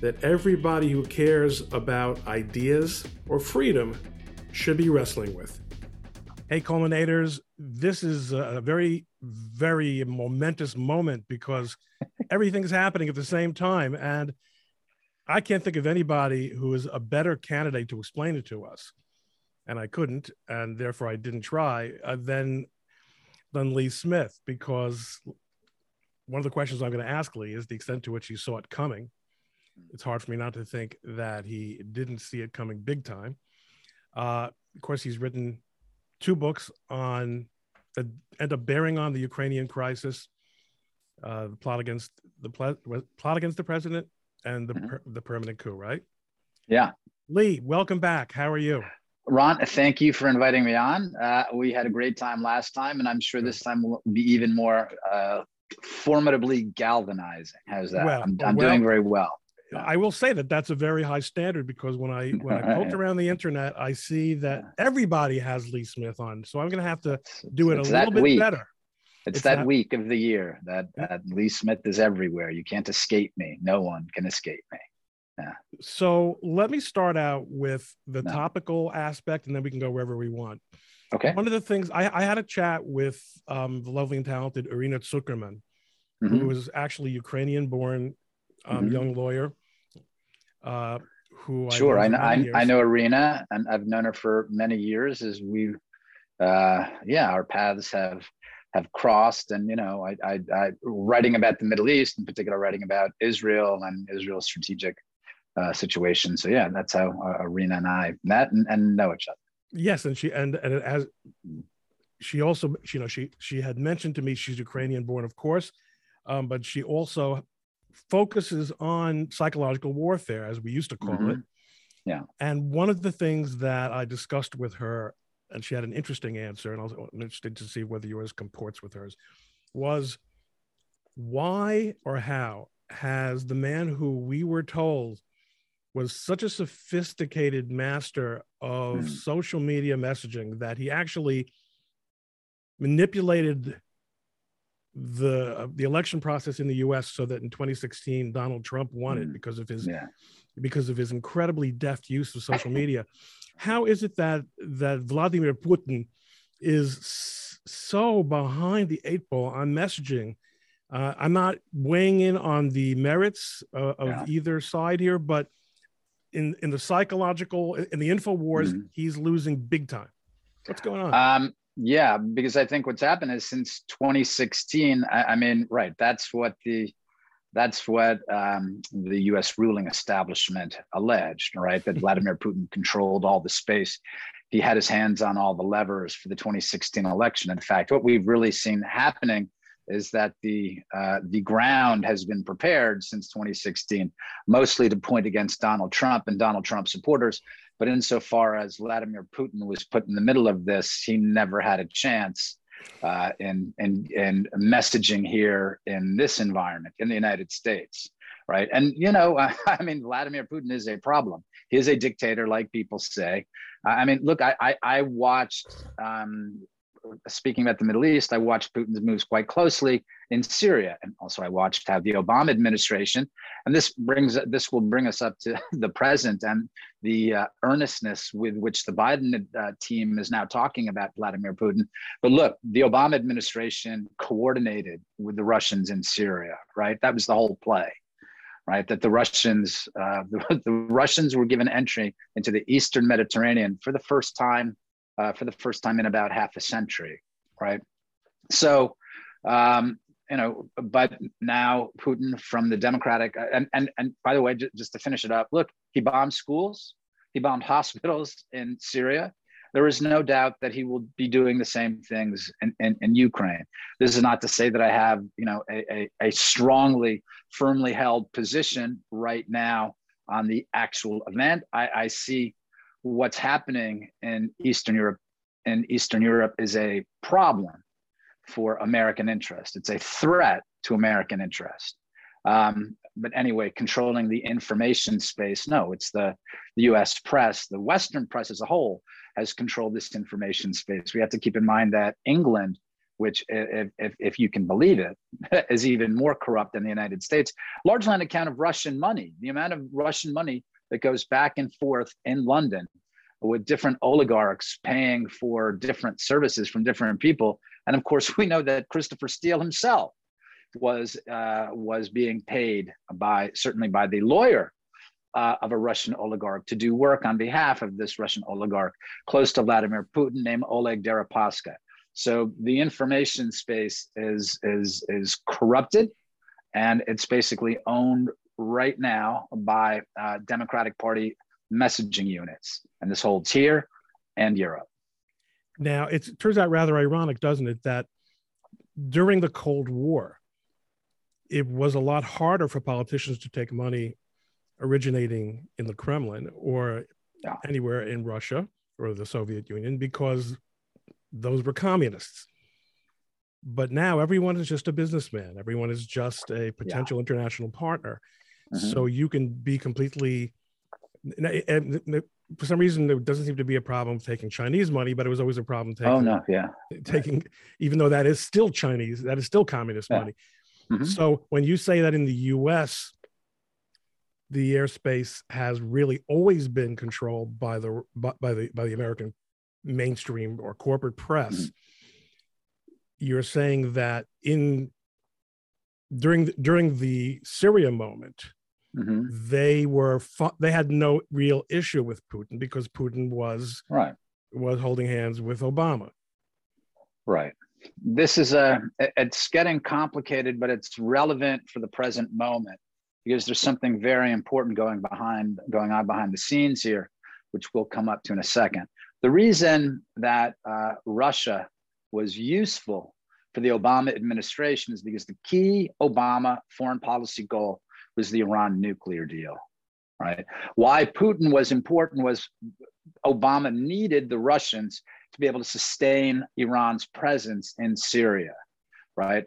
that everybody who cares about ideas or freedom should be wrestling with. Hey, culminators, this is a very, very momentous moment because everything's happening at the same time. And I can't think of anybody who is a better candidate to explain it to us. And I couldn't, and therefore I didn't try, uh, than, than Lee Smith, because one of the questions I'm going to ask Lee is the extent to which he saw it coming it's hard for me not to think that he didn't see it coming big time. Uh, of course, he's written two books on that end up bearing on the Ukrainian crisis, uh, the plot against the plot, plot against the president, and the mm-hmm. per, the permanent coup. Right? Yeah. Lee, welcome back. How are you? Ron, thank you for inviting me on. Uh, we had a great time last time, and I'm sure this time will be even more uh, formidably galvanizing. How's that? Well, I'm, I'm well, doing very well. I will say that that's a very high standard because when I when I poked around the internet, I see that everybody has Lee Smith on. So I'm going to have to do it it's a little bit week. better. It's, it's that, that, week of the year that, that Lee Smith is everywhere. You can't escape me. No one can escape me. Yeah. So let me start out with the no. topical aspect, and then we can go wherever we want. Okay. One of the things I, I had a chat with um, the lovely and talented Irina Tsukerman, mm-hmm. who was actually Ukrainian-born um, mm-hmm. young lawyer uh, who sure I, I, I, know Irina and I've known her for many years as we uh, yeah our paths have have crossed. And you know I, I, I writing about the Middle East in particular writing about Israel and Israel's strategic uh, situation. So yeah that's how Irina and I met and, and know each other. Yes and she and and as she also you know she she had mentioned to me she's Ukrainian born of course um, but she also focuses on psychological warfare, as we used to call mm-hmm. it. Yeah. And one of the things that I discussed with her, and she had an interesting answer, and I was interested to see whether yours comports with hers, was why or how has the man who we were told was such a sophisticated master of mm. social media messaging that he actually manipulated the uh, the election process in the U.S. so that in 2016 Donald Trump won it mm. because of his yeah. because of his incredibly deft use of social media. How is it that that Vladimir Putin is so behind the eight ball on messaging? Uh, I'm not weighing in on the merits uh, of yeah. either side here, but in in the psychological in the info wars, mm-hmm. he's losing big time. What's going on? Um, yeah, because I think what's happened is since 2016, I, I mean, right, that's what the that's what um, the U.S. ruling establishment alleged, right? That Vladimir Putin controlled all the space. He had his hands on all the levers for the 2016 election. In fact, what we've really seen happening is that the uh, the ground has been prepared since 2016, mostly to point against Donald Trump and Donald Trump supporters, but insofar as Vladimir Putin was put in the middle of this, he never had a chance uh, in, in, in messaging here in this environment in the United States. Right. And, you know, I mean, Vladimir Putin is a problem. He is a dictator, like people say. I mean, look, I, I, I watched um, speaking about the Middle East, I watched Putin's moves quite closely in Syria, and also I watched how the Obama administration, and this brings this will bring us up to the present and the uh, earnestness with which the Biden uh, team is now talking about Vladimir Putin. But look, the Obama administration coordinated with the Russians in Syria, right? That was the whole play. Right, that the Russians, uh, the, the Russians were given entry into the Eastern Mediterranean for the first time uh, for the first time in about half a century, right? So, um, you know, but now Putin from the Democratic, uh, and and and by the way, j- just to finish it up, look, he bombed schools, he bombed hospitals in Syria. There is no doubt that he will be doing the same things in, in, in Ukraine. This is not to say that I have, you know, a, a, a strongly, firmly held position right now on the actual event. I, I see what's happening in Eastern Europe. In Eastern Europe is a problem for American interest. It's a threat to American interest. Um, but anyway, controlling the information space, no, it's the, the US press, the Western press as a whole has controlled this information space. We have to keep in mind that England, which, if, if, if you can believe it, is even more corrupt than the United States, largely on account of Russian money. The amount of Russian money that goes back and forth in London with different oligarchs paying for different services from different people. And of course, we know that Christopher Steele himself was uh, was being paid by certainly by the lawyer uh, of a Russian oligarch to do work on behalf of this Russian oligarch close to Vladimir Putin named Oleg Deripaska. So the information space is is is corrupted, and it's basically owned right now by uh, Democratic Party messaging units, and this holds here and Europe. Now it turns out rather ironic, doesn't it, that during the Cold War, it was a lot harder for politicians to take money originating in the Kremlin or yeah. anywhere in Russia or the Soviet Union because those were communists. But now everyone is just a businessman. Everyone is just a potential yeah. international partner. Mm-hmm. So you can be completely. And for some reason, there doesn't seem to be a problem taking Chinese money, but it was always a problem taking. Oh no, yeah. Taking, even though that is still Chinese, that is still communist yeah. money. Mm-hmm. So when you say that in the U.S., the airspace has really always been controlled by the by the by the American mainstream or corporate press. Mm-hmm. You're saying that in during the, during the Syria moment, mm-hmm. they were they had no real issue with Putin because Putin was right was holding hands with Obama. Right this is a it's getting complicated but it's relevant for the present moment because there's something very important going behind going on behind the scenes here which we'll come up to in a second the reason that uh, russia was useful for the obama administration is because the key obama foreign policy goal was the iran nuclear deal right why putin was important was obama needed the russians to be able to sustain Iran's presence in Syria, right?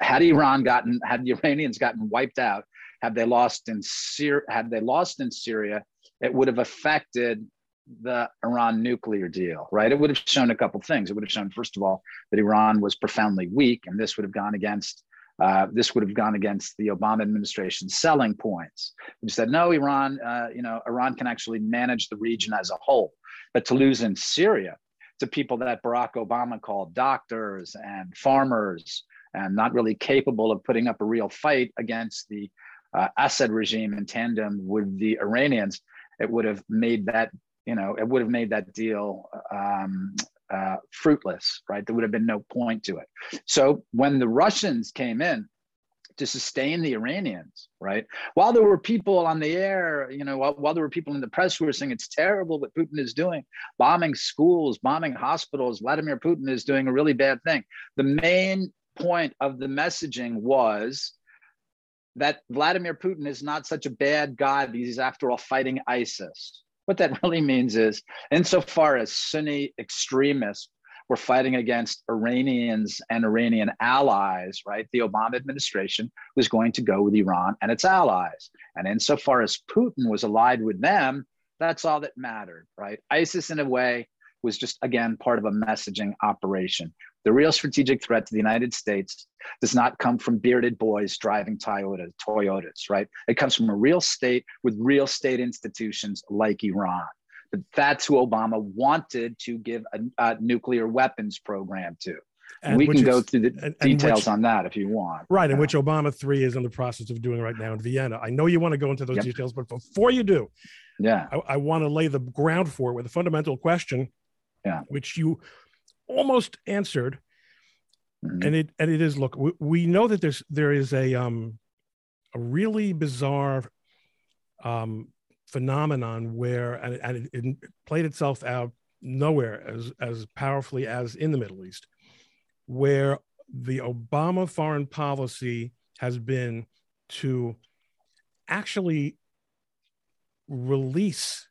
Had Iran gotten, had the Iranians gotten wiped out, had they lost in Syria, had they lost in Syria, it would have affected the Iran nuclear deal, right? It would have shown a couple things. It would have shown, first of all, that Iran was profoundly weak, and this would have gone against uh, this would have gone against the Obama administration's selling points. Who said, no, Iran, uh, you know, Iran can actually manage the region as a whole. But to lose in Syria to people that Barack Obama called doctors and farmers and not really capable of putting up a real fight against the uh, Assad regime in tandem with the Iranians, it would have made that, you know, it would have made that deal um, uh, fruitless, right? There would have been no point to it. So when the Russians came in, to sustain the Iranians, right? While there were people on the air, you know, while, while there were people in the press who were saying it's terrible what Putin is doing, bombing schools, bombing hospitals, Vladimir Putin is doing a really bad thing. The main point of the messaging was that Vladimir Putin is not such a bad guy because he's, after all, fighting ISIS. What that really means is, insofar as Sunni extremists we're fighting against Iranians and Iranian allies, right? The Obama administration was going to go with Iran and its allies. And insofar as Putin was allied with them, that's all that mattered, right? ISIS, in a way, was just, again, part of a messaging operation. The real strategic threat to the United States does not come from bearded boys driving Toyota, Toyotas, right? It comes from a real state with real state institutions like Iran. But that's who Obama wanted to give a, a nuclear weapons program to. And we can is, go through the and, details which, on that if you want. Right, and which Obama 3 is in the process of doing right now in Vienna. I know you want to go into those yep. details, but before you do, yeah, I, I want to lay the ground for it with a fundamental question, yeah, which you almost answered. Mm-hmm. And it and it is look, we, we know that there's there is a um a really bizarre um phenomenon where and, and it, it, played itself out nowhere as as powerfully as in the Middle East, where the Obama foreign policy has been to actually release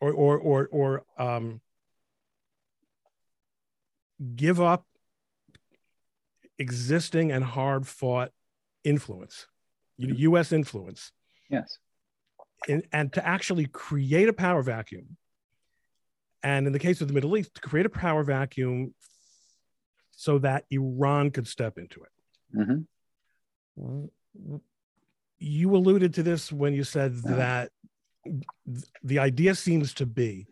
or or or or um, give up existing and hard fought influence, U.S. influence. Yes. In, and to actually create a power vacuum. And in the case of the Middle East, to create a power vacuum so that Iran could step into it. Mm-hmm. You alluded to this when you said yeah. that the idea seems to be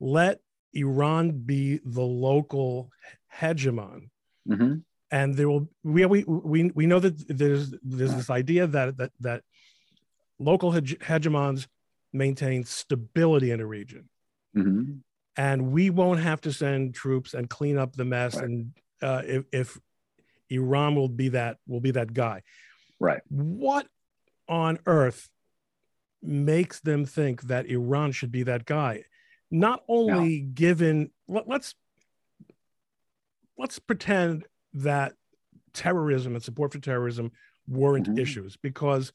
let Iran be the local hegemon. Mm-hmm. And there will we, we we we know that there's there's this idea that that that local hege- hegemons maintain stability in a region, mm-hmm. and we won't have to send troops and clean up the mess. Right. And uh, if, if Iran will be that will be that guy, right? What on earth makes them think that Iran should be that guy? Not only no. given let, let's let's pretend that terrorism and support for terrorism weren't mm-hmm. issues because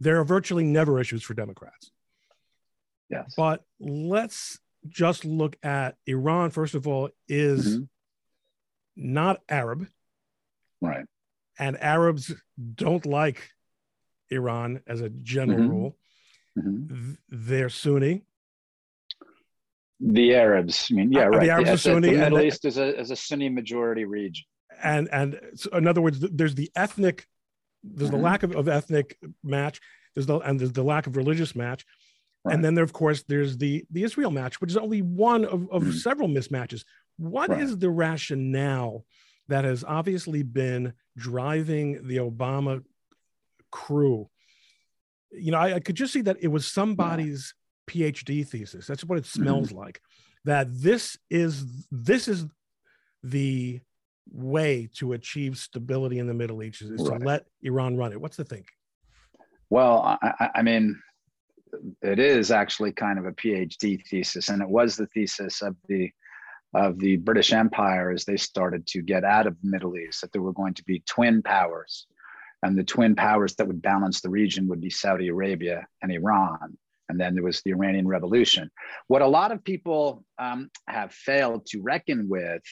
there are virtually never issues for Democrats. Yes. But let's just look at Iran, first of all, is mm-hmm. not Arab. Right. And Arabs don't like Iran as a general mm-hmm. rule. Mm-hmm. They're Sunni. The Arabs, I mean, yeah, right. The Arabs the, are Sunni. The Middle East is a, is a Sunni majority region and and so in other words there's the ethnic there's mm-hmm. the lack of, of ethnic match there's the and there's the lack of religious match right. and then there of course there's the the israel match which is only one of, of mm-hmm. several mismatches What right. is the rationale that has obviously been driving the obama crew you know i, I could just see that it was somebody's phd thesis that's what it smells mm-hmm. like that this is this is the way to achieve stability in the Middle East is right. to let Iran run it. What's the think? Well, I, I, mean, it is actually kind of a PhD thesis, and it was the thesis of the of the British Empire as they started to get out of the Middle East that there were going to be twin powers, and the twin powers that would balance the region would be Saudi Arabia and Iran. And then there was the Iranian Revolution. What a lot of people um, have failed to reckon with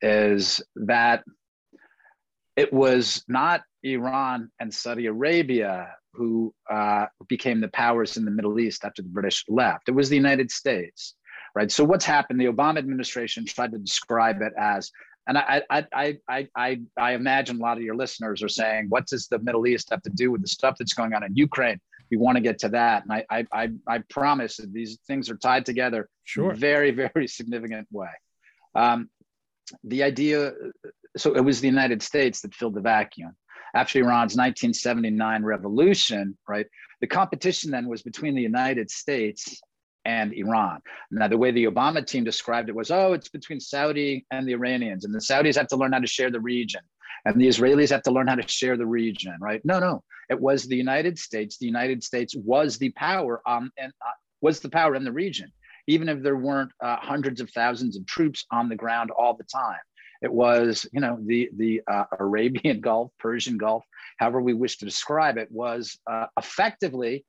is that it was not Iran and Saudi Arabia who uh, became the powers in the Middle East after the British left. It was the United States, right? So what's happened? The Obama administration tried to describe it as, and I, I, I, I, I, I imagine a lot of your listeners are saying, what does the Middle East have to do with the stuff that's going on in Ukraine? We want to get to that, and I, I, I, I promise that these things are tied together sure. in a very, very significant way. Um, the idea so it was the United States that filled the vacuum. After Iran's 1979 revolution, right, the competition then was between the United States and Iran. Now, the way the Obama team described it was, oh, it's between Saudi and the Iranians, and the Saudis have to learn how to share the region, and the Israelis have to learn how to share the region, right? No, no, it was the United States. The United States was the power um, and uh, was the power in the region even if there weren't uh, hundreds of thousands of troops on the ground all the time. It was, you know, the the uh, Arabian Gulf, Persian Gulf, however we wish to describe it, was uh, effectively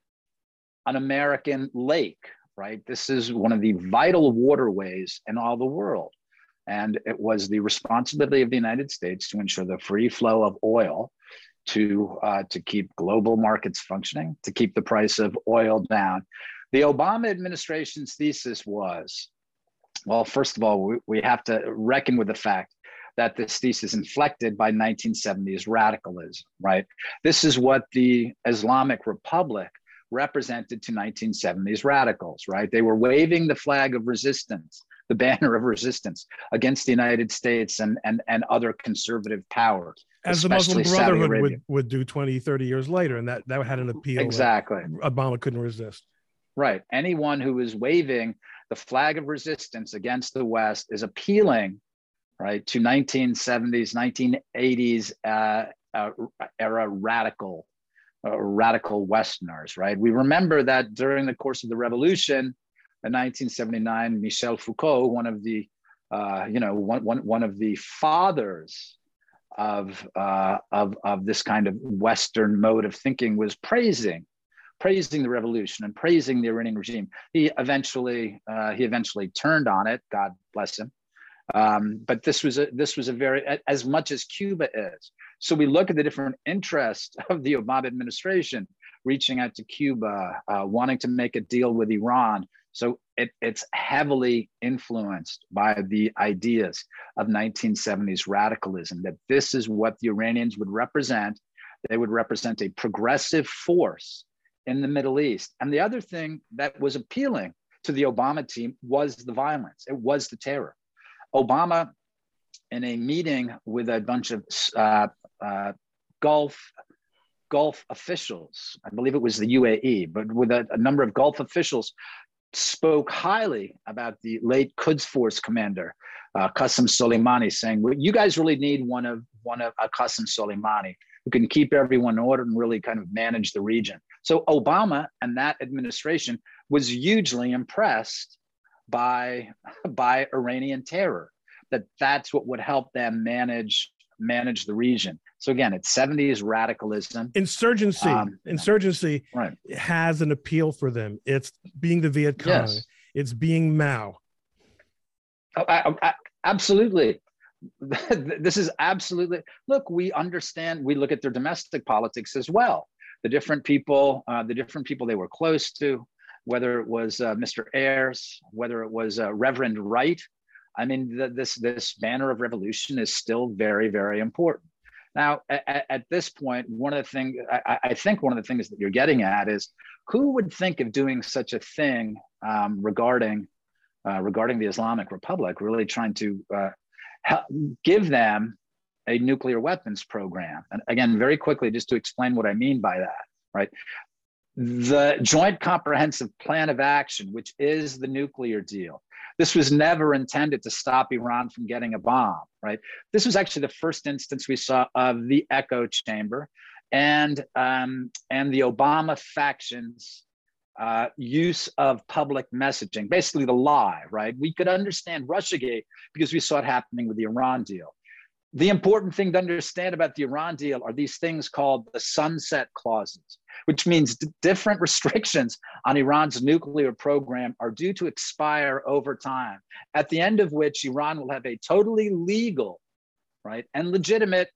an American lake. Right. This is one of the vital waterways in all the world, and it was the responsibility of the United States to ensure the free flow of oil to uh, to keep global markets functioning, to keep the price of oil down, the Obama administration's thesis was well, first of all, we, we have to reckon with the fact that this thesis inflected by 1970s radicalism, right? This is what the Islamic Republic represented to 1970s radicals, right? They were waving the flag of resistance, the banner of resistance against the United States and, and, and other conservative powers. As the Muslim Brotherhood would, would do 20, 30 years later. And that, that had an appeal. Exactly. Obama couldn't resist. Right. Anyone who is waving the flag of resistance against the West is appealing, right, to 1970s, 1980s uh, uh, era radical, uh, radical Westerners, right? We remember that during the course of the revolution in 1979, Michel Foucault, one of the, uh, you know, one, one, one of the fathers of, uh, of, of this kind of Western mode of thinking was praising praising the revolution and praising the Iranian regime. He eventually uh, he eventually turned on it. God bless him. Um, but this was a this was a very as much as Cuba is. So we look at the different interests of the Obama administration, reaching out to Cuba, uh, wanting to make a deal with Iran. So it, it's heavily influenced by the ideas of 1970s radicalism. That this is what the Iranians would represent. They would represent a progressive force in the Middle East. And the other thing that was appealing to the Obama team was the violence. It was the terror. Obama, in a meeting with a bunch of uh, uh, Gulf Gulf officials, I believe it was the UAE, but with a, a number of Gulf officials, spoke highly about the late Quds Force commander, uh, Qasem Soleimani, saying, well, "You guys really need one of one of uh, Qasem Soleimani who can keep everyone in order and really kind of manage the region." So Obama and that administration was hugely impressed by by Iranian terror. That that's what would help them manage manage the region. So again, it's 70s radicalism. Insurgency. Um, Insurgency right. has an appeal for them. It's being the Viet Cong. Yes. It's being Mao. Oh, I, I, absolutely. this is absolutely look we understand we look at their domestic politics as well the different people uh, the different people they were close to whether it was uh, Mr. Ayers, whether it was uh, Reverend Wright. I mean, the, this this banner of revolution is still very, very important. Now, at, at this point, one of the things I, I, think one of the things that you're getting at is who would think of doing such a thing um, regarding uh, regarding the Islamic Republic, really trying to uh, help, give them a nuclear weapons program. And again, very quickly, just to explain what I mean by that, right? the Joint Comprehensive Plan of Action, which is the nuclear deal. This was never intended to stop Iran from getting a bomb, right? This was actually the first instance we saw of the echo chamber and, um, and the Obama faction's uh, use of public messaging, basically the lie, right? We could understand Russiagate because we saw it happening with the Iran deal. The important thing to understand about the Iran deal are these things called the sunset clauses, which means different restrictions on Iran's nuclear program are due to expire over time, at the end of which Iran will have a totally legal, right, and legitimate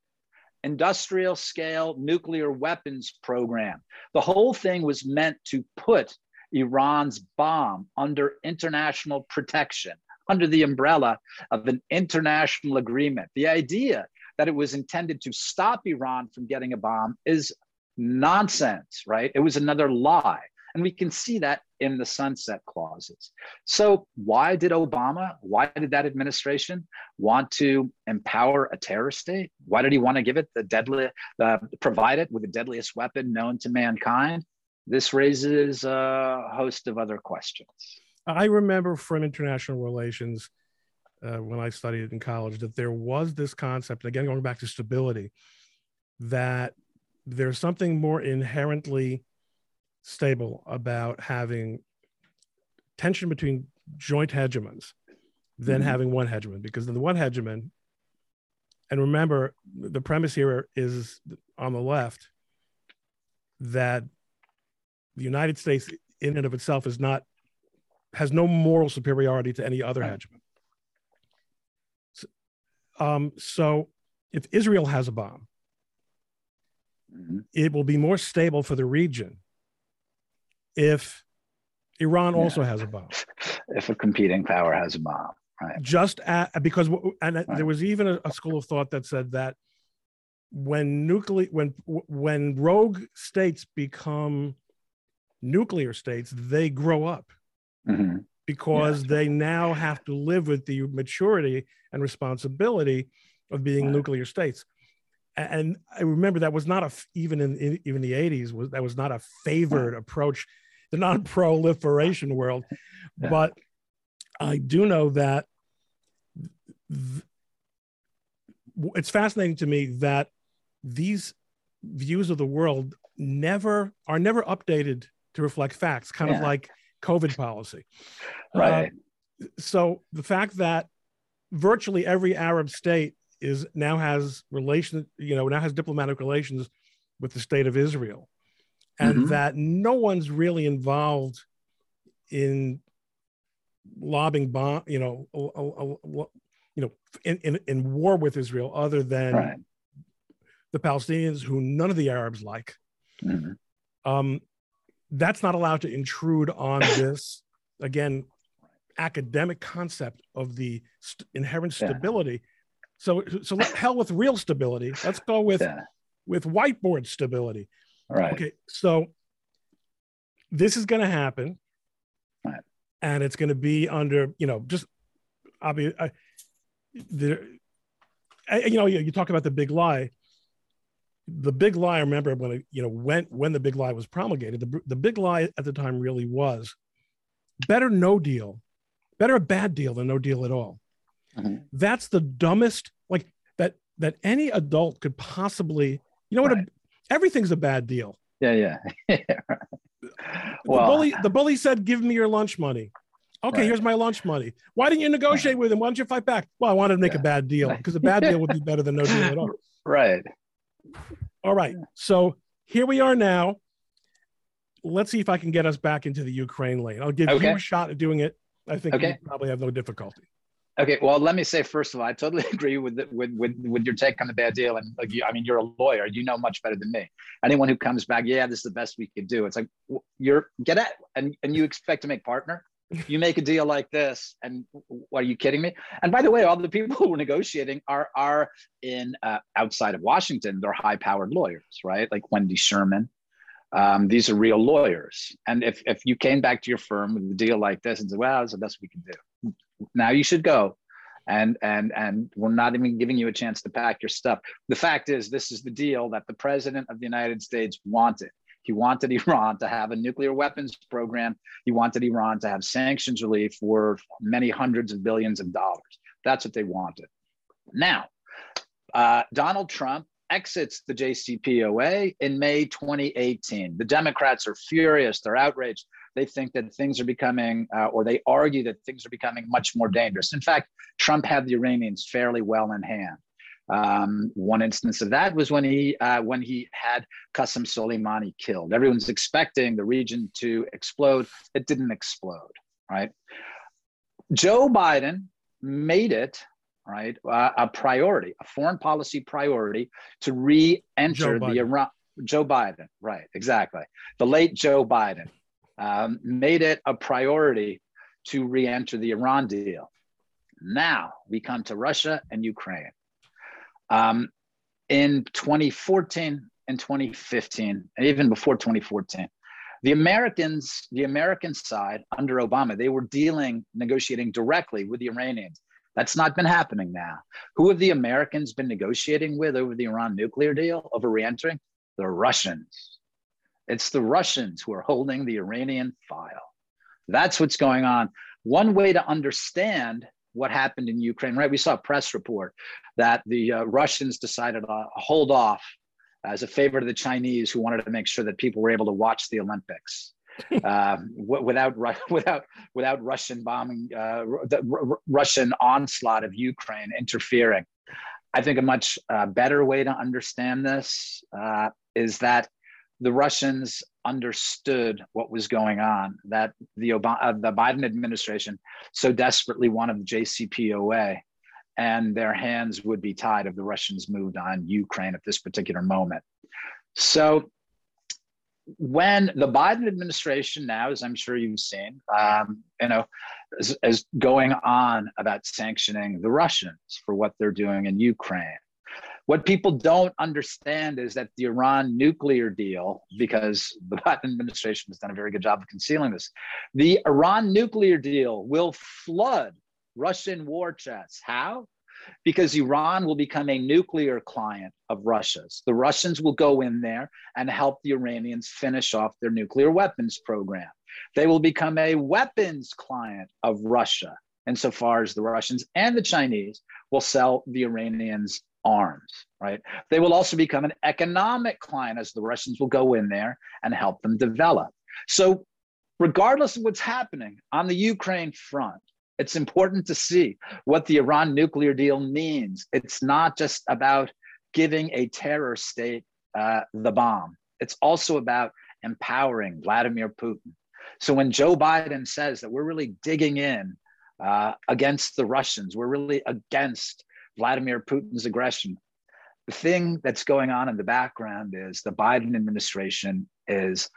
industrial scale nuclear weapons program. The whole thing was meant to put Iran's bomb under international protection under the umbrella of an international agreement. The idea that it was intended to stop Iran from getting a bomb is nonsense, right? It was another lie. And we can see that in the sunset clauses. So, why did Obama, why did that administration want to empower a terror state? Why did he want to give it the deadly, uh, provide it with the deadliest weapon known to mankind? This raises a host of other questions. I remember from international relations uh, when I studied in college that there was this concept, again, going back to stability, that there's something more inherently stable about having tension between joint hegemons than mm-hmm. having one hegemon, because the one hegemon, and remember, the premise here is on the left that the United States, in and of itself, is not has no moral superiority to any other hegemon. So, um, so if Israel has a bomb, mm-hmm. it will be more stable for the region if Iran yeah. also has a bomb. if a competing power has a bomb, right? Just at, because, and right. there was even a, a school of thought that said that when nuclear, when when rogue states become nuclear states, they grow up mm-hmm. because yeah. they now have to live with the maturity and responsibility of being nuclear states. And I remember that was not a even in, in even the 80s was that was not a favored approach, the non-proliferation world. Yeah. But I do know that th- it's fascinating to me that these views of the world never are never updated to reflect facts kind yeah. of like COVID policy. Right. Uh, so the fact that virtually every Arab state is now has relation, you know, now has diplomatic relations with the state of Israel, and mm-hmm. that no one's really involved in lobbing bomb, you know, a, a, a, you know, in, in, in war with Israel, other than right. the Palestinians, who none of the Arabs like. Mm-hmm. Um, that's not allowed to intrude on this again academic concept of the st- inherent stability. Yeah. So, so let hell with real stability. Let's go with yeah. with whiteboard stability. All right. Okay. So this is going to happen, right. and it's going to be under you know just I'll be I, there. I, you know, you, you talk about the big lie the big lie I remember when it, you know when when the big lie was promulgated the, the big lie at the time really was better no deal better a bad deal than no deal at all. Mm-hmm. that's the dumbest like that that any adult could possibly you know what right. a, everything's a bad deal. Yeah yeah. Well, the bully the bully said give me your lunch money. Okay right. here's my lunch money. Why didn't you negotiate with him? Why don't you fight back? Well i wanted to make yeah. a bad deal because a bad deal would be better than no deal at all. Right all right. So here we are now. Let's see if I can get us back into the Ukraine lane. I'll give okay. you a shot at doing it. I think okay. you probably have no difficulty. Okay, well, let me say first of all, I totally agree with the, with with with your take on the bad deal. And like, you, I mean, you're a lawyer, you know much better than me. Anyone who comes back, yeah, this is the best we could do. It's like you're get at and and you expect to make partner you make a deal like this and what are you kidding me? And by the way all the people who are negotiating are are in uh, outside of washington. They're high powered lawyers right? Like wendy sherman. Um, these are real lawyers. And if, if you came back to your firm with a deal like this and said well that's the best we can do now you should go. And and and we're not even giving you a chance to pack your stuff. The fact is this is the deal that the president of the united states wanted he wanted Iran to have a nuclear weapons program. He wanted Iran to have sanctions relief for many hundreds of billions of dollars. That's what they wanted. Now, uh, Donald Trump exits the JCPOA in May 2018. The Democrats are furious. They're outraged. They think that things are becoming, uh, or they argue that things are becoming much more dangerous. In fact, Trump had the Iranians fairly well in hand. Um, one instance of that was when he uh, when he had Qasem Soleimani killed. Everyone's expecting the region to explode. It didn't explode, right? Joe Biden made it right uh, a priority, a foreign policy priority to re-enter the Iran. Joe Biden, right? Exactly. The late Joe Biden um, made it a priority to re-enter the Iran deal. Now we come to Russia and Ukraine. Um, in 2014 and 2015, and even before 2014, the Americans, the American side under Obama, they were dealing, negotiating directly with the Iranians. That's not been happening now. Who have the Americans been negotiating with over the Iran nuclear deal, over reentering? The Russians. It's the Russians who are holding the Iranian file. That's what's going on. One way to understand what happened in Ukraine, right? We saw a press report that the uh, Russians decided to hold off as a favor to the Chinese who wanted to make sure that people were able to watch the Olympics. uh, without without without Russian bombing, uh, the r- Russian onslaught of Ukraine interfering. I think a much uh, better way to understand this uh, is that the Russians understood what was going on, that the, Obama, uh, the Biden administration so desperately wanted the JCPOA, and their hands would be tied if the Russians moved on Ukraine at this particular moment. So, when the Biden administration now, as I'm sure you've seen, um, you know, is, is going on about sanctioning the Russians for what they're doing in Ukraine what people don't understand is that the Iran nuclear deal, because the Biden administration has done a very good job of concealing this, the Iran nuclear deal will flood Russian war chests. How? Because Iran will become a nuclear client of Russia's. The Russians will go in there and help the Iranians finish off their nuclear weapons program. They will become a weapons client of Russia insofar as the Russians and the Chinese will sell the Iranians arms, right? They will also become an economic client as the Russians will go in there and help them develop. So, regardless of what's happening on the Ukraine front, it's important to see what the Iran nuclear deal means. It's not just about giving a terror state uh, the bomb, it's also about empowering Vladimir Putin. So when Joe Biden says that we're really digging in uh, against the Russians, we're really against Vladimir Putin's aggression. The thing that's going on in the background is the Biden administration is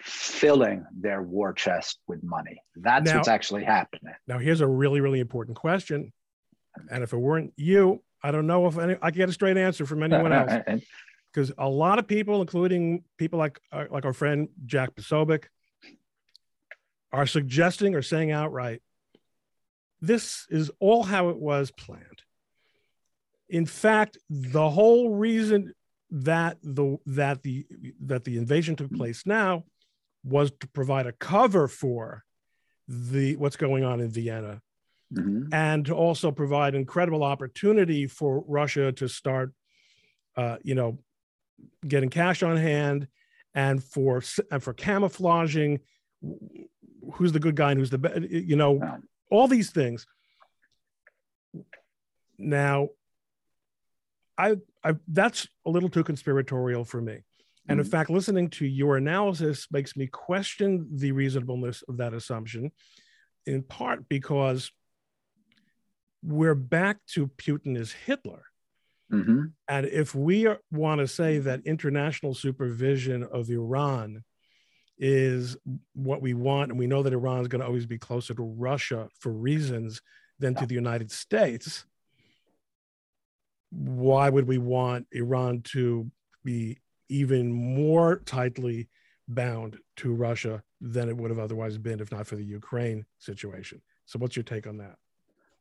filling their war chest with money. That's now, what's actually happening. Now, here's a really, really important question. And if it weren't you, I don't know if any, I can get a straight answer from anyone else. Because a lot of people, including people like uh, like our friend Jack Posobiec, are suggesting or saying outright, this is all how it was planned. In fact, the whole reason that the that the that the invasion took place now was to provide a cover for the what's going on in Vienna mm-hmm. and to also provide incredible opportunity for Russia to start uh, you know getting cash on hand and for and for camouflaging who's the good guy and who's the bad you know all these things. Now I, I that's a little too conspiratorial for me and in mm-hmm. fact, listening to your analysis makes me question the reasonableness of that assumption, in part because we're back to Putin as Hitler. Mm-hmm. And if we are, want to say that international supervision of Iran is what we want, and we know that Iran is going to always be closer to Russia for reasons than to the United States, why would we want Iran to be even more tightly bound to Russia than it would have otherwise been if not for the Ukraine situation. So, what's your take on that?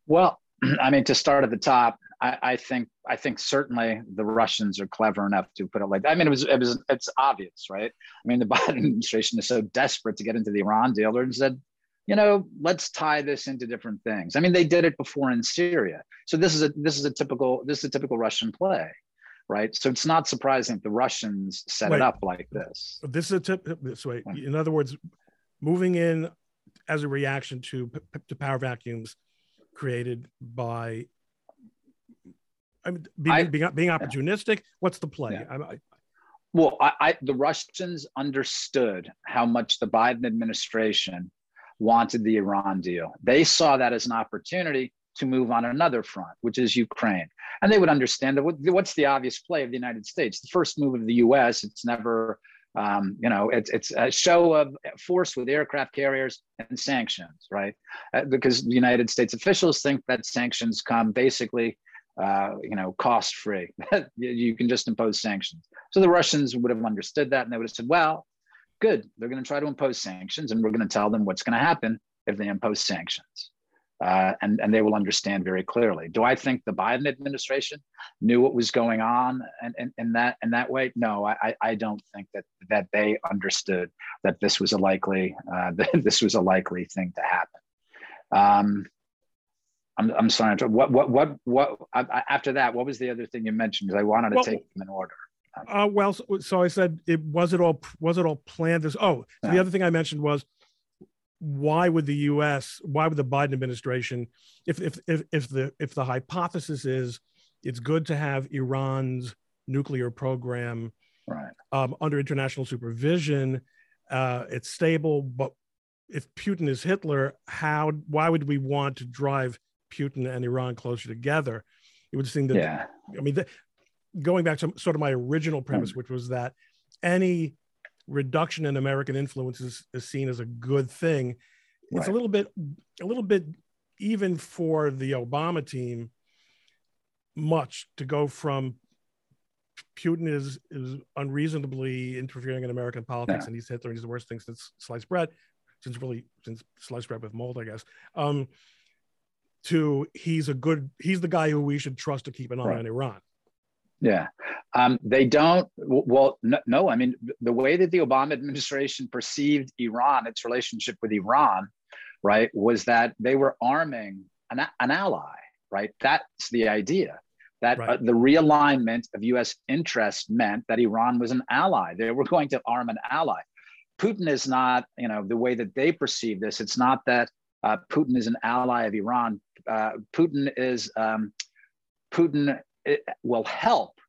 Well, I mean, to start at the top, I, I, think I think certainly the Russians are clever enough to put it like that. I mean, it was it was it's obvious, right? I mean, the Biden administration is so desperate to get into the Iran deal, and said, you know, let's tie this into different things. I mean, they did it before in Syria, so this is a this is a typical this is a typical Russian play right? So it's not surprising the Russians set Wait, it up like this. This is a tip. This way, in other words, moving in as a reaction to to power vacuums created by. I mean, being, I, being, being opportunistic. What's the play? Yeah. I, well, I, I, the Russians understood how much the Biden administration wanted the Iran deal. They saw that as an opportunity to move on another front, which is Ukraine. And they would understand that what's the obvious play of the United States? The first move of the US, it's never, um, you know, it's, it's a show of force with aircraft carriers and sanctions, right? Uh, because the United States officials think that sanctions come basically, uh, you know, cost free. you can just impose sanctions. So the Russians would have understood that and they would have said, well, good, they're going to try to impose sanctions and we're going to tell them what's going to happen if they impose sanctions uh, and, and they will understand very clearly. Do I think the Biden administration knew what was going on and in, in, in, that in that way? No, I, I don't think that that they understood that this was a likely uh, that this was a likely thing to happen. Um, I'm, I'm sorry. What what what what after that? What was the other thing you mentioned? Because I wanted to well, take them in order. Uh, well, so, so, I said it was it all was it all planned? This oh, so the other thing I mentioned was why would the U.S. why would the Biden administration, if if if, if the if the hypothesis is it's good to have Iran's nuclear program right. um, under international supervision, uh, it's stable, but if Putin is Hitler, how why would we want to drive Putin and Iran closer together? It would seem that yeah. I mean, the, going back to sort of my original premise, mm. which was that any reduction in American influence is, is seen as a good thing. Right. It's a little bit, a little bit, even for the Obama team, much to go from Putin is is unreasonably interfering in American politics, yeah. and he's Hitler. and He's the worst thing since sliced bread, since really since sliced bread with mold, I guess. Um, to he's a good, he's the guy who we should trust to keep an eye right. on Iran. Yeah. Um, they don't, well, no, no, I mean, the way that the Obama administration perceived Iran, its relationship with Iran, right, was that they were arming an, an ally, right? That's the idea. That right. uh, the realignment of US interests meant that Iran was an ally. They were going to arm an ally. Putin is not, you know, the way that they perceive this, it's not that uh, Putin is an ally of Iran. Uh, Putin is, um, Putin it will help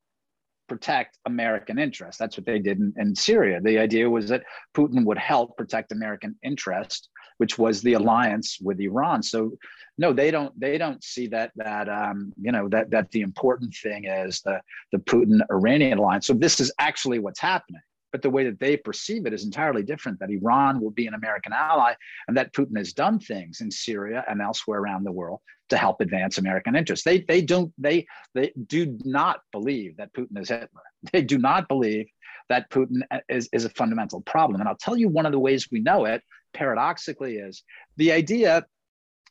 protect American interests. That's what they did in, in, Syria. The idea was that Putin would help protect American interest, which was the alliance with Iran. So, no, they don't. They don't see that that um, you know that that the important thing is the the Putin Iranian alliance. So this is actually what's happening. But the way that they perceive it is entirely different. That Iran will be an American ally, and that Putin has done things in Syria and elsewhere around the world to help advance American interests. They they don't they they do not believe that Putin is Hitler. They do not believe that Putin is, is a fundamental problem. And I'll tell you one of the ways we know it, paradoxically, is the idea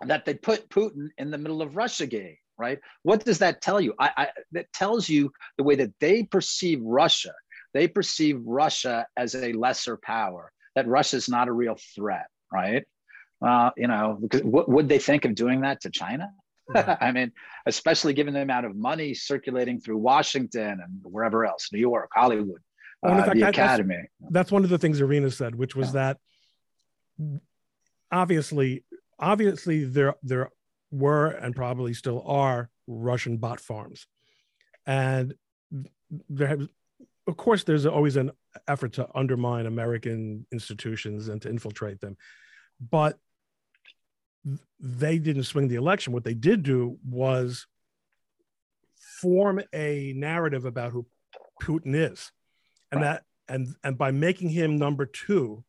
that they put Putin in the middle of Russia Gate, right? What does that tell you? I, I that tells you the way that they perceive Russia. They perceive Russia as a lesser power, that Russia is not a real threat, right? Uh, you know, what would they think of doing that to China? Right. I mean, especially given the amount of money circulating through Washington and wherever else, New York, Hollywood, well, uh, fact, the Academy. That's, that's, one of the things Irina said, which was yeah. that obviously, obviously there there were and probably still are Russian bot farms, and there have, of course, there's always an effort to undermine American institutions and to infiltrate them, but they didn't swing the election. What they did do was form a narrative about who Putin is, and right. that and and by making him number two,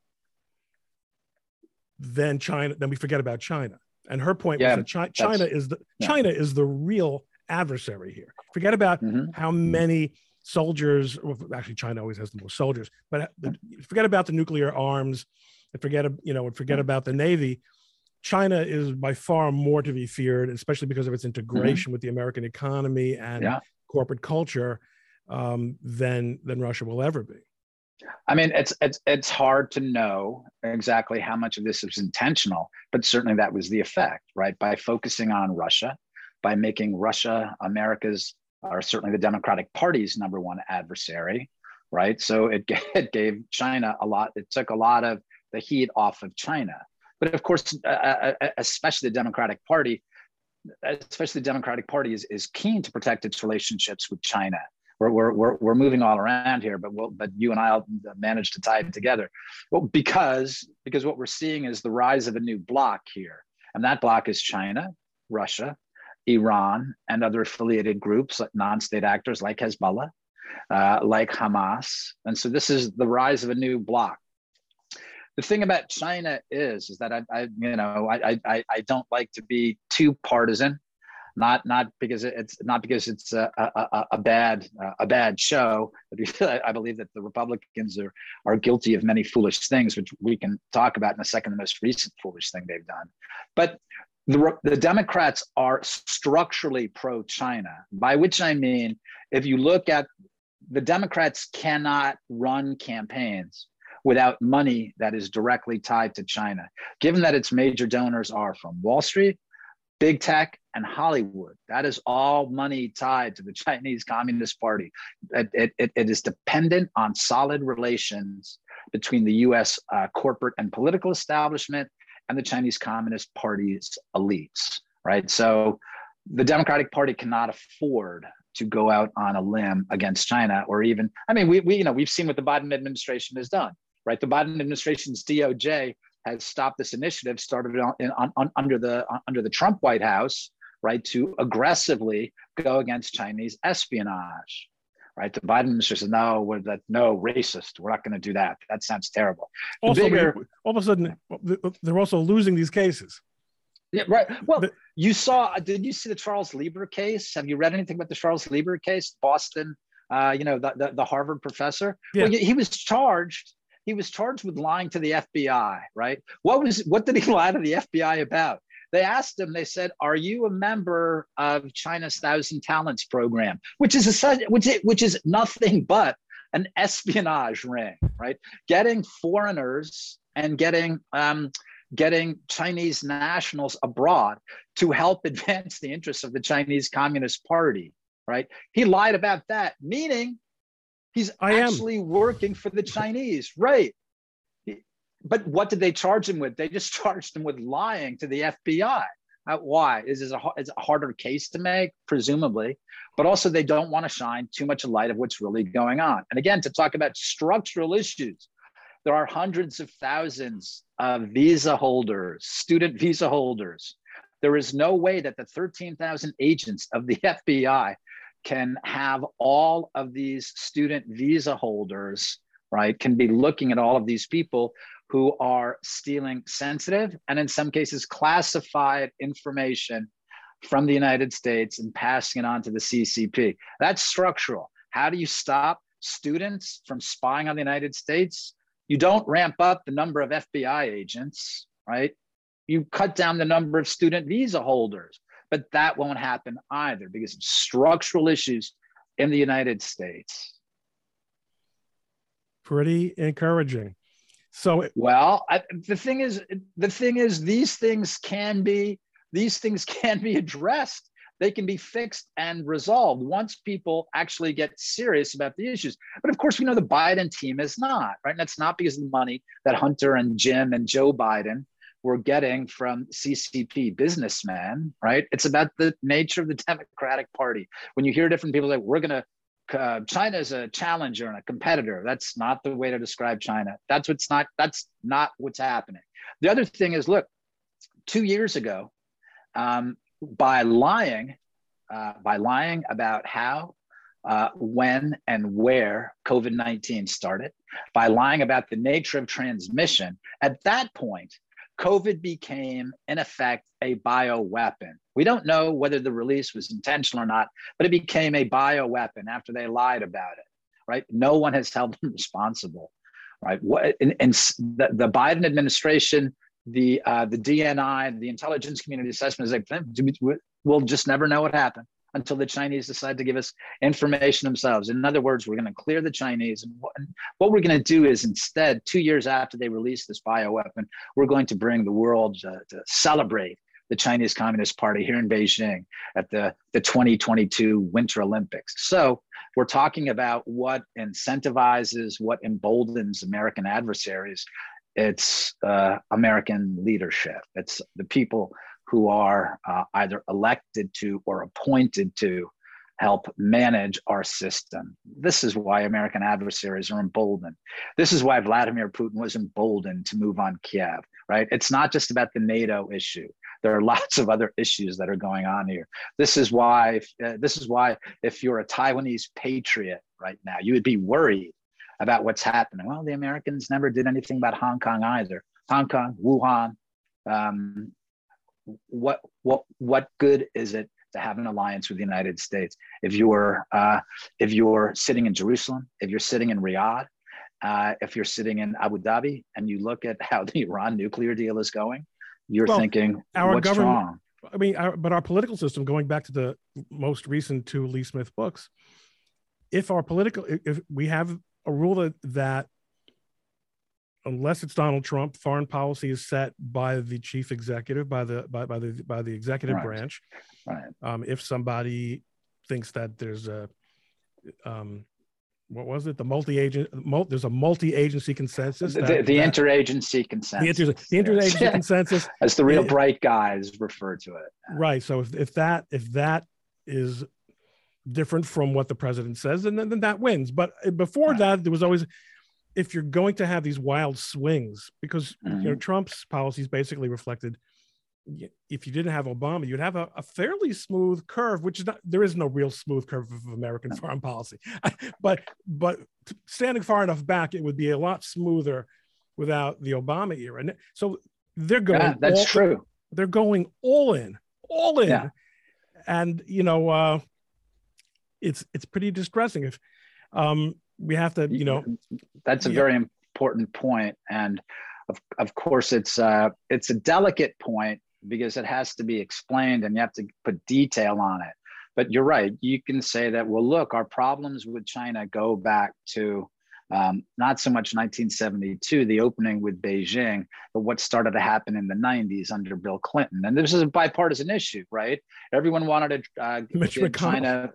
then China, then we forget about China. And her point yeah, was that China, China is the yeah. China is the real adversary here. Forget about mm-hmm. how many soldiers. Well, actually, China always has the most soldiers, but forget about the nuclear arms. And forget you know, and forget about the navy. China is by far more to be feared, especially because of its integration mm-hmm. with the American economy and yeah. corporate culture, um, than than Russia will ever be. I mean, it's it's it's hard to know exactly how much of this is intentional, but certainly that was the effect, right? By focusing on Russia, by making Russia America's or certainly the Democratic Party's number one adversary, right? So it, it gave China a lot. It took a lot of the heat off of China. But of course, uh, uh, uh, especially the Democratic Party, especially the Democratic Party is, is keen to protect its relationships with China. We're, we're, we're, we're moving all around here, but we'll, but you and I'll manage to tie it together. Well, because because what we're seeing is the rise of a new bloc here, and that bloc is China, Russia, Iran, and other affiliated groups, like non-state actors like Hezbollah, uh, like Hamas, and so this is the rise of a new bloc the thing about China is, is that I, I you know, I, I, I don't like to be too partisan, not, not because it's not because it's a, a, a bad, a bad show. But I believe that the Republicans are, are guilty of many foolish things, which we can talk about in a second. The most recent foolish thing they've done, but the, the Democrats are structurally pro-China, by which I mean, if you look at the Democrats cannot run campaigns without money that is directly tied to China. Given that its major donors are from Wall Street, big tech, and Hollywood, that is all money tied to the Chinese Communist Party. It, it, it is dependent on solid relations between the US uh, corporate and political establishment and the Chinese Communist Party's elites, right? So the Democratic Party cannot afford to go out on a limb against China or even, I mean, we, we you know, we've seen what the Biden administration has done right? The Biden administration's DOJ has stopped this initiative started on, on, on, under the uh, under the Trump White House, right, to aggressively go against Chinese espionage. Right, the Biden administration says no, we're that no racist. We're not going to do that. That sounds terrible. Also, bigger, all of a sudden, they're also losing these cases. Yeah, right. Well, you saw. Did you see the Charles Lieber case? Have you read anything about the Charles Lieber case, Boston? Uh, you know, the, the, the Harvard professor. Yeah. Well, he was charged he was charged with lying to the FBI, right? What was what did he lie to the FBI about? They asked him, they said, Are you a member of China's Thousand Talents program? Which is a which, is, which is nothing but an espionage ring, right? Getting foreigners and getting um, getting Chinese nationals abroad to help advance the interests of the Chinese Communist Party, right? He lied about that, meaning He's I actually am. working for the Chinese, right? But what did they charge him with? They just charged him with lying to the FBI, Uh, why? Is it a, it's a harder case to make? Presumably. But also, they don't want to shine too much light of what's really going on. And again, to talk about structural issues, there are hundreds of thousands of visa holders, student visa holders. There is no way that the 13,000 agents of the FBI can have all of these student visa holders, right, can be looking at all of these people who are stealing sensitive and in some cases classified information from the United States and passing it on to the CCP. That's structural. How do you stop students from spying on the United States? You don't ramp up the number of FBI agents, right? You cut down the number of student visa holders, but that won't happen either because of structural issues in the United States. Pretty encouraging. So, well, I, the thing is, the thing is, these things can be these things can be addressed. They can be fixed and resolved once people actually get serious about the issues. But of course, we know the Biden team is not right. And that's not because of the money that Hunter and Jim and Joe Biden were getting from CCP businessmen, right? It's about the nature of the Democratic Party. When you hear different people say, we're going to uh, China is a challenger and a competitor. That's not the way to describe China. That's what's not. That's not what's happening. The other thing is, look, two years ago, um, by lying, uh, by lying about how, uh, when, and where COVID nineteen started, by lying about the nature of transmission, at that point, COVID became, in effect, a bioweapon. We don't know whether the release was intentional or not, but it became a bioweapon after they lied about it, right? No one has held them responsible, right? What, and, and the, the Biden administration, the, uh, the DNI, the intelligence community assessment is like, we'll just never know what happened until the Chinese decide to give us information themselves. In other words, we're going to clear the Chinese. And what, we're going to do is instead, two years after they release this bioweapon, we're going to bring the world to, to celebrate the Chinese Communist Party here in Beijing at the, the 2022 Winter Olympics. So we're talking about what incentivizes, what emboldens American adversaries. It's uh, American leadership. It's the people who are uh, either elected to or appointed to help manage our system. This is why American adversaries are emboldened. This is why Vladimir Putin was emboldened to move on Kiev, right? It's not just about the NATO issue. There are lots of other issues that are going on here. This is why, uh, this is why if you're a Taiwanese patriot right now, you would be worried about what's happening. Well, the Americans never did anything about Hong Kong either. Hong Kong, Wuhan, um, what what what good is it to have an alliance with the United States? If you're uh, if you're sitting in Jerusalem, if you're sitting in Riyadh, uh, if you're sitting in Abu Dhabi, and you look at how the Iran nuclear deal is going, you're well, thinking, our what's government, wrong? I mean, our, but our political system, going back to the most recent two Lee Smith books, if our political, if we have a rule that that unless it's Donald Trump, foreign policy is set by the chief executive, by the by, by the by the executive right. branch. Right. Um, if somebody thinks that there's a um, what was it? The multi-agent. Multi, there's a multi-agency consensus. That, the, the that, interagency consensus. The, inter, the interagency yes. consensus. As the real it, bright guys refer to it. Right. So if, if that if that is different from what the president says, then then that wins. But before right. that, there was always if you're going to have these wild swings, because mm-hmm. you know mm-hmm. Trump's policies basically reflected if you didn't have Obama, you'd have a, a, fairly smooth curve, which is not there is no real smooth curve of American foreign policy. but but standing far enough back, it would be a lot smoother without the Obama era. And so they're going. Yeah, that's true. They're going all in, all in, yeah. and you know, uh, it's it's pretty distressing if um, we have to, you know. That's a very important point, and of, of course, it's uh, it's a delicate point because it has to be explained, and you have to put detail on it. But you're right. You can say that. Well, look, our problems with China go back to um, not so much 1972, the opening with Beijing, but what started to happen in the 90s under Bill Clinton. And this is a bipartisan issue, right? Everyone wanted to uh, give China.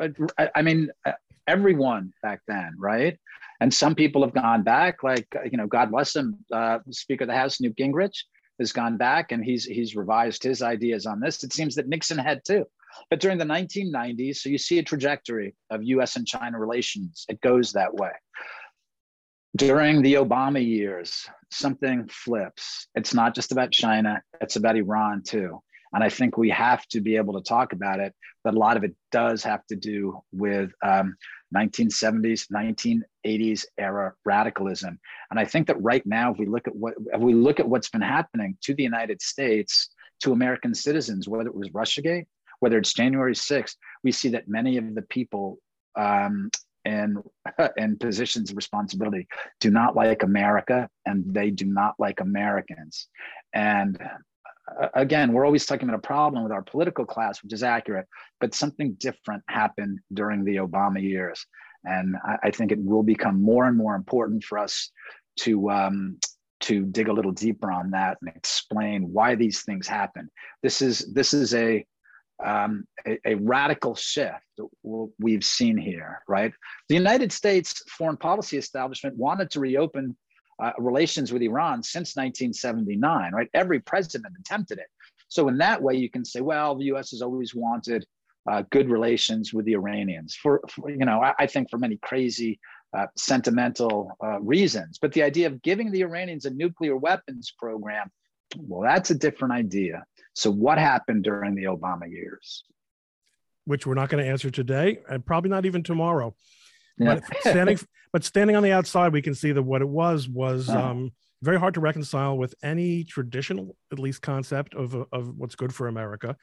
Uh, I mean, uh, everyone back then, right? And some people have gone back, like, you know, God bless him, uh, Speaker of the House, Newt Gingrich. has gone back and he's he's revised his ideas on this. It seems that Nixon had too. But during the 1990s, so you see a trajectory of US and China relations. It goes that way. During the Obama years, something flips. It's not just about China, it's about Iran too. And I think we have to be able to talk about it, but a lot of it does have to do with um, 1970s, 1980s era radicalism. And I think that right now, if we look at what if we look at what's been happening to the United States, to American citizens, whether it was Russiagate, whether it's January 6th, we see that many of the people um, in, in positions of responsibility do not like America and they do not like Americans. And again, we're always talking about a problem with our political class, which is accurate, but something different happened during the Obama years. And I, I think it will become more and more important for us to um, to dig a little deeper on that and explain why these things happen. This is this is a um, a, a, radical shift we've seen here, right? The United States foreign policy establishment wanted to reopen uh, relations with Iran since 1979, right? Every president attempted it. So in that way, you can say, well, the U.S. has always wanted uh, good relations with the Iranians for, for you know, I, I, think for many crazy uh, sentimental uh, reasons. But the idea of giving the Iranians a nuclear weapons program, well, that's a different idea. So, what happened during the Obama years? Which we're not going to answer today, and probably not even tomorrow. Yeah. But standing, but standing on the outside, we can see that what it was was uh-huh. um, very hard to reconcile with any traditional, at least, concept of of what's good for America.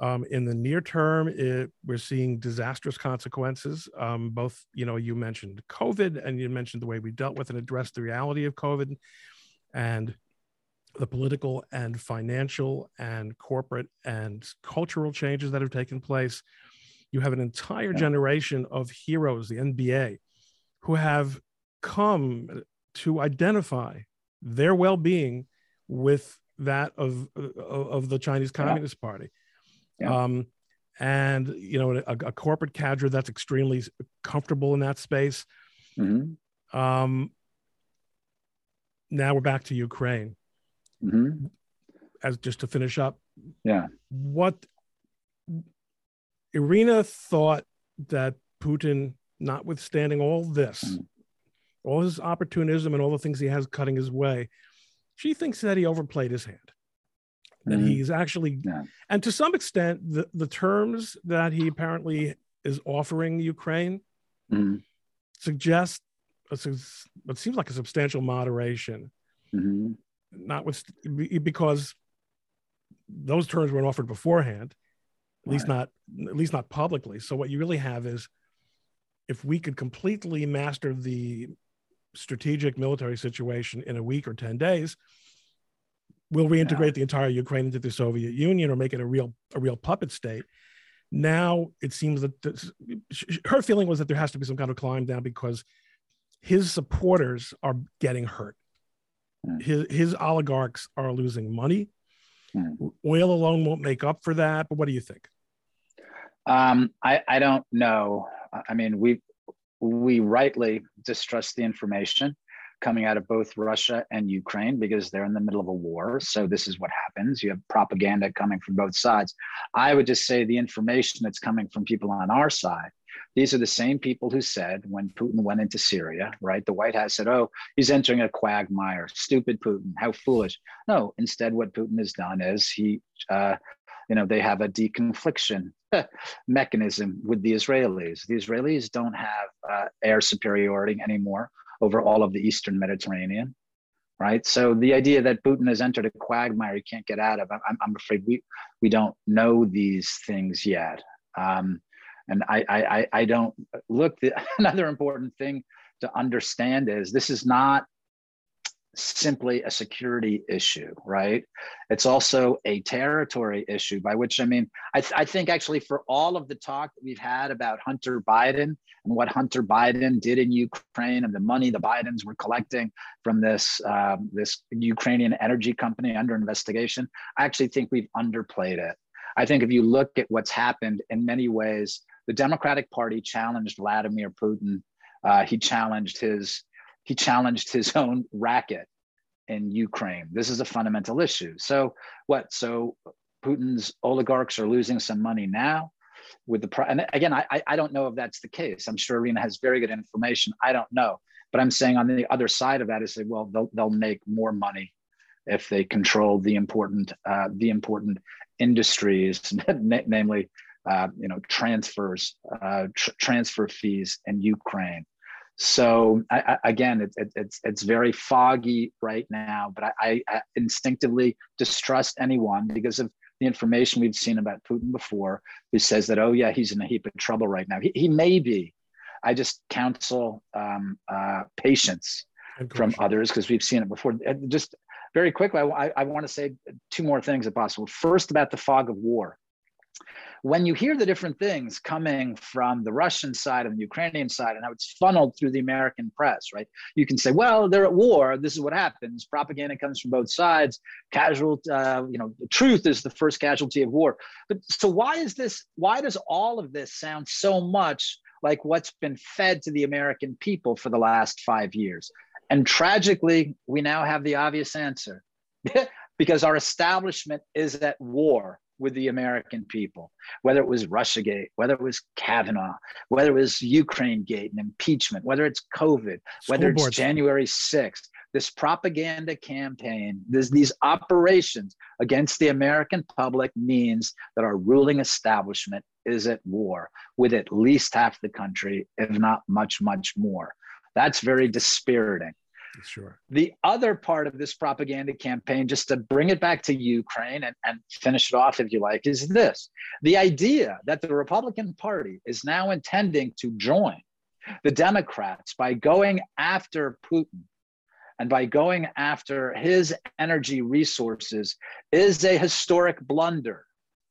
Um, in the near term, it, we're seeing disastrous consequences. Um, both, you know, you mentioned COVID, and you mentioned the way we dealt with and addressed the reality of COVID, and the political and financial and corporate and cultural changes that have taken place. You have an entire generation of heroes, the NBA, who have come to identify their well-being with that of of the Chinese Communist yeah. Party. Yeah. Um, and you know, a, a, corporate cadre that's extremely comfortable in that space. Mm-hmm. Um, now we're back to Ukraine. Mm-hmm. As just to finish up, yeah, what Irina thought that Putin, notwithstanding all this, mm-hmm. all his opportunism and all the things he has cutting his way, she thinks that he overplayed his hand. That mm-hmm. he's actually, yeah. and to some extent, the, the terms that he apparently is offering Ukraine mm-hmm. suggest a, what seems like a substantial moderation. Mm-hmm not with because those terms weren't offered beforehand, at right. least not at least not publicly. So what you really have is if we could completely master the strategic military situation in a week or 10 days, we'll reintegrate yeah. the entire Ukraine into the Soviet Union or make it a real a real puppet state. Now it seems that this, her feeling was that there has to be some kind of climb down because his supporters are getting hurt Mm. His, his oligarchs are losing money. Mm. Oil alone won't make up for that. But what do you think? Um, I, I don't know. I mean, we we rightly distrust the information coming out of both Russia and Ukraine because they're in the middle of a war. So this is what happens. You have propaganda coming from both sides. I would just say the information that's coming from people on our side these are the same people who said when Putin went into Syria, right? The White House said, oh, he's entering a quagmire. Stupid Putin. How foolish. No, instead, what Putin has done is he, uh, you know, they have a deconfliction mechanism with the Israelis. The Israelis don't have uh, air superiority anymore over all of the Eastern Mediterranean right? So the idea that Putin has entered a quagmire he can't get out of, I'm, I'm afraid we we don't know these things yet. Um, and I, I, I don't look. The, another important thing to understand is this is not simply a security issue, right? It's also a territory issue, by which I mean, I, th- I, think actually for all of the talk that we've had about Hunter Biden and what Hunter Biden did in Ukraine and the money the Bidens were collecting from this, um, this Ukrainian energy company under investigation, I actually think we've underplayed it. I think if you look at what's happened in many ways, the Democratic Party challenged Vladimir Putin. Uh, he challenged his he challenged his own racket, in Ukraine. This is a fundamental issue. So what? So Putin's oligarchs are losing some money now with the and again I, I don't know if that's the case i'm sure Irina has very good information i don't know but i'm saying on the other side of that is that well they'll, they'll make more money if they control the important uh, the important industries namely uh, you know transfers uh, tr- transfer fees in ukraine so I, I, again it, it, it's it's very foggy right now but I, I instinctively distrust anyone because of the information we've seen about Putin before, who says that, oh, yeah, he's in a heap of trouble right now. He, he may be. I just counsel um, uh, patience from others because we've seen it before. Just very quickly, I, I want to say two more things if possible. First, about the fog of war when you hear the different things coming from the Russian side and the Ukrainian side and how it's funneled through the American press, right? You can say, well, they're at war. This is what happens. Propaganda comes from both sides. Casual, uh, you know, the truth is the first casualty of war. But so why is this? Why does all of this sound so much like what's been fed to the American people for the last five years? And tragically, we now have the obvious answer. because our establishment is at war with the American people, whether it was Russiagate, whether it was Kavanaugh, whether it was Ukraine Gate and impeachment, whether it's COVID, School whether it's January 6th, this propaganda campaign, this, these operations against the American public means that our ruling establishment is at war with at least half the country, if not much, much more. That's very dispiriting. Sure. The other part of this propaganda campaign, just to bring it back to Ukraine and, and finish it off, if you like, is this the idea that the Republican Party is now intending to join the Democrats by going after Putin and by going after his energy resources is a historic blunder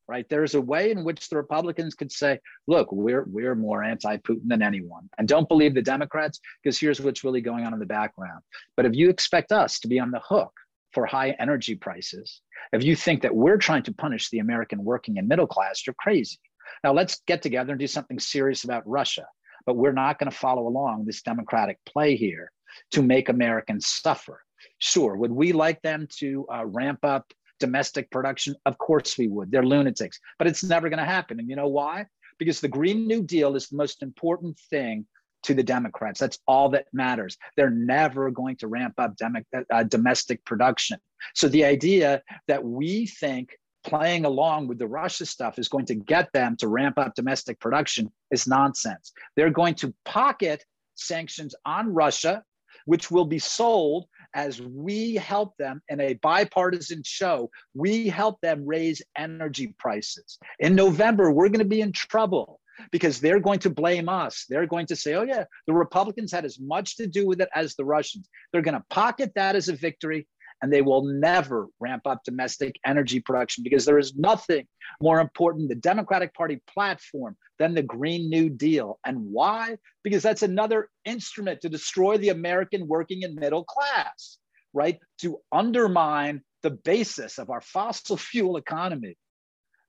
right? There's a way in which the Republicans could say, look, we're, we're more anti Putin than anyone. And don't believe the Democrats, because here's what's really going on in the background. But if you expect us to be on the hook for high energy prices, if you think that we're trying to punish the American working and middle class, you're crazy. Now let's get together and do something serious about Russia. But we're not going to follow along this democratic play here to make Americans suffer. Sure, would we like them to uh, ramp up domestic production? Of course we would. They're lunatics, but it's never going to happen. And you know why? Because the Green New Deal is the most important thing to the Democrats. That's all that matters. They're never going to ramp up dem- uh, domestic production. So the idea that we think playing along with the Russia stuff is going to get them to ramp up domestic production is nonsense. They're going to pocket sanctions on Russia, which will be sold as we help them in a bipartisan show, we help them raise energy prices. In November, we're going to be in trouble because they're going to blame us. They're going to say, oh, yeah, the Republicans had as much to do with it as the Russians. They're going to pocket that as a victory and they will never ramp up domestic energy production because there is nothing more important, the Democratic Party platform, than the Green New Deal. And why? Because that's another instrument to destroy the American working and middle class, right? To undermine the basis of our fossil fuel economy.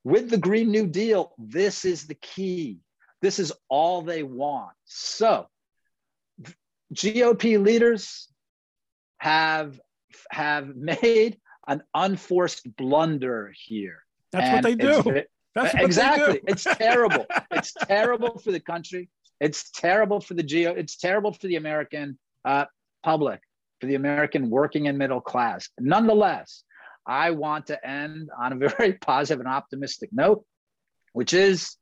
With the Green New Deal, this is the key. This is all they want. So, GOP leaders have have made an unforced blunder here. That's and what they do. That's exactly. Do. it's terrible. It's terrible for the country. It's terrible for the geo. It's terrible for the American uh, public, for the American working and middle class. Nonetheless, I want to end on a very positive and optimistic note, which is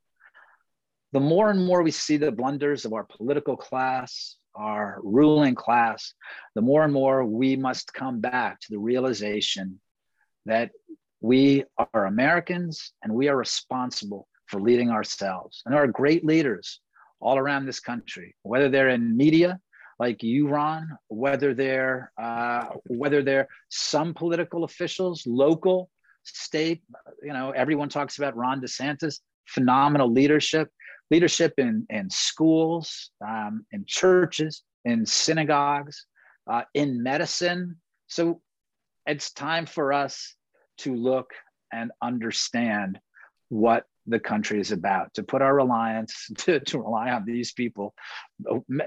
the more and more we see the blunders of our political class, our ruling class, the more and more we must come back to the realization that we are Americans and we are responsible for leading ourselves. And there are great leaders all around this country, whether they're in media like you, Ron, whether they're uh, whether they're some political officials, local, state. You know, everyone talks about Ron DeSantis, phenomenal leadership leadership in, in schools, um, in churches, in synagogues, uh, in medicine. So it's time for us to look and understand what the country is about to put our reliance to, to rely on these people.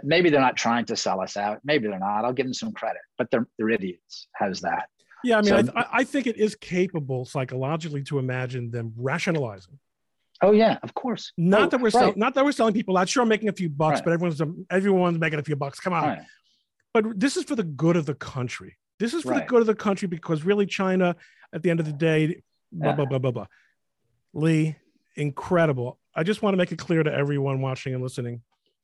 Maybe they're not trying to sell us out. Maybe they're not. I'll give them some credit but they're, they're idiots. How's that? Yeah i mean so, I, I think it is capable psychologically to imagine them rationalizing Oh yeah, of course. Not oh, that we're right. selling, not that we're selling people out. Sure, I'm making a few bucks, right. but everyone's everyone's making a few bucks. Come on. Right. But this is for the good of the country. This is for the good of the country because really China, at the end of the day, blah, blah, blah, blah, blah. Lee, incredible. I just want to make it clear to everyone watching and listening.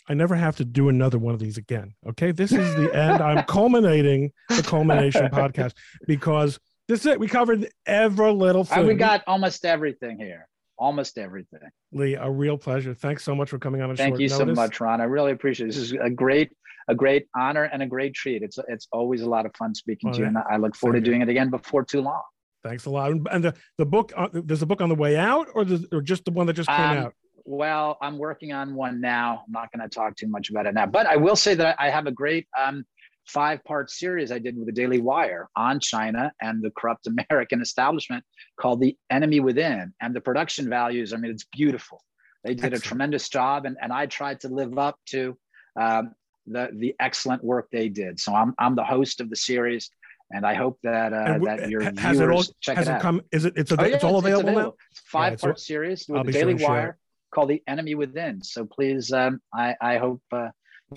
I never have to do another one of these again. Okay. This is the end. I'm culminating the culmination podcast because this is it. We covered every little thing. And we got almost everything here. Almost everything. Lee, a real pleasure. Thanks so much for coming on. Thank you notice. so much, Ron. I really appreciate it. This is a great, a great honor and a great treat. It's it's always a lot of fun speaking oh, to you, and I look forward to doing it again before too long. Thanks a lot. And the, the book, uh, there's a book on the way out or, the, or just the one that just came um, out? Well, I'm working on one now. I'm not going to talk too much about it now, but I will say that I have a great um, five part series I did with the Daily Wire on China and the corrupt American establishment called The Enemy Within. And the production values, I mean, it's beautiful. They did excellent. a tremendous job. And, and I tried to live up to um, the, the excellent work they did. So I'm, I'm the host of the series and I hope that uh, that your has viewers it all, check has it, it come. Is it? It's, a, oh, yeah, it's all it's, available, it's available, now. Five yeah, part series with the Daily sure Wire called The Enemy Within. So please, um, I I hope uh,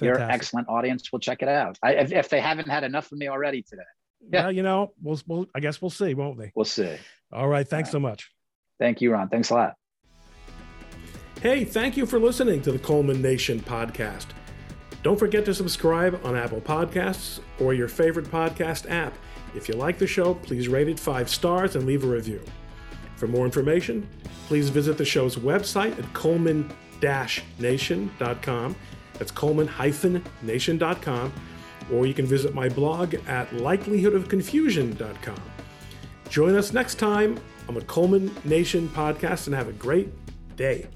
your excellent audience will check it out. I, if, if, they haven't had enough of me already today. Yeah, well, you know, we'll, we'll I guess we'll see, won't we? We'll see. All right. Thanks all right. so much. Thank you, Ron. Thanks a lot. Hey, thank you for listening to the Coleman Nation podcast. Don't forget to subscribe on Apple Podcasts or your favorite podcast app. If you like the show, please rate it five stars and leave a review. For more information, please visit the show's website at coleman-nation.com. That's coleman-nation.com. Or you can visit my blog at likelihoodofconfusion.com. Join us next time on the Coleman Nation podcast and have a great day.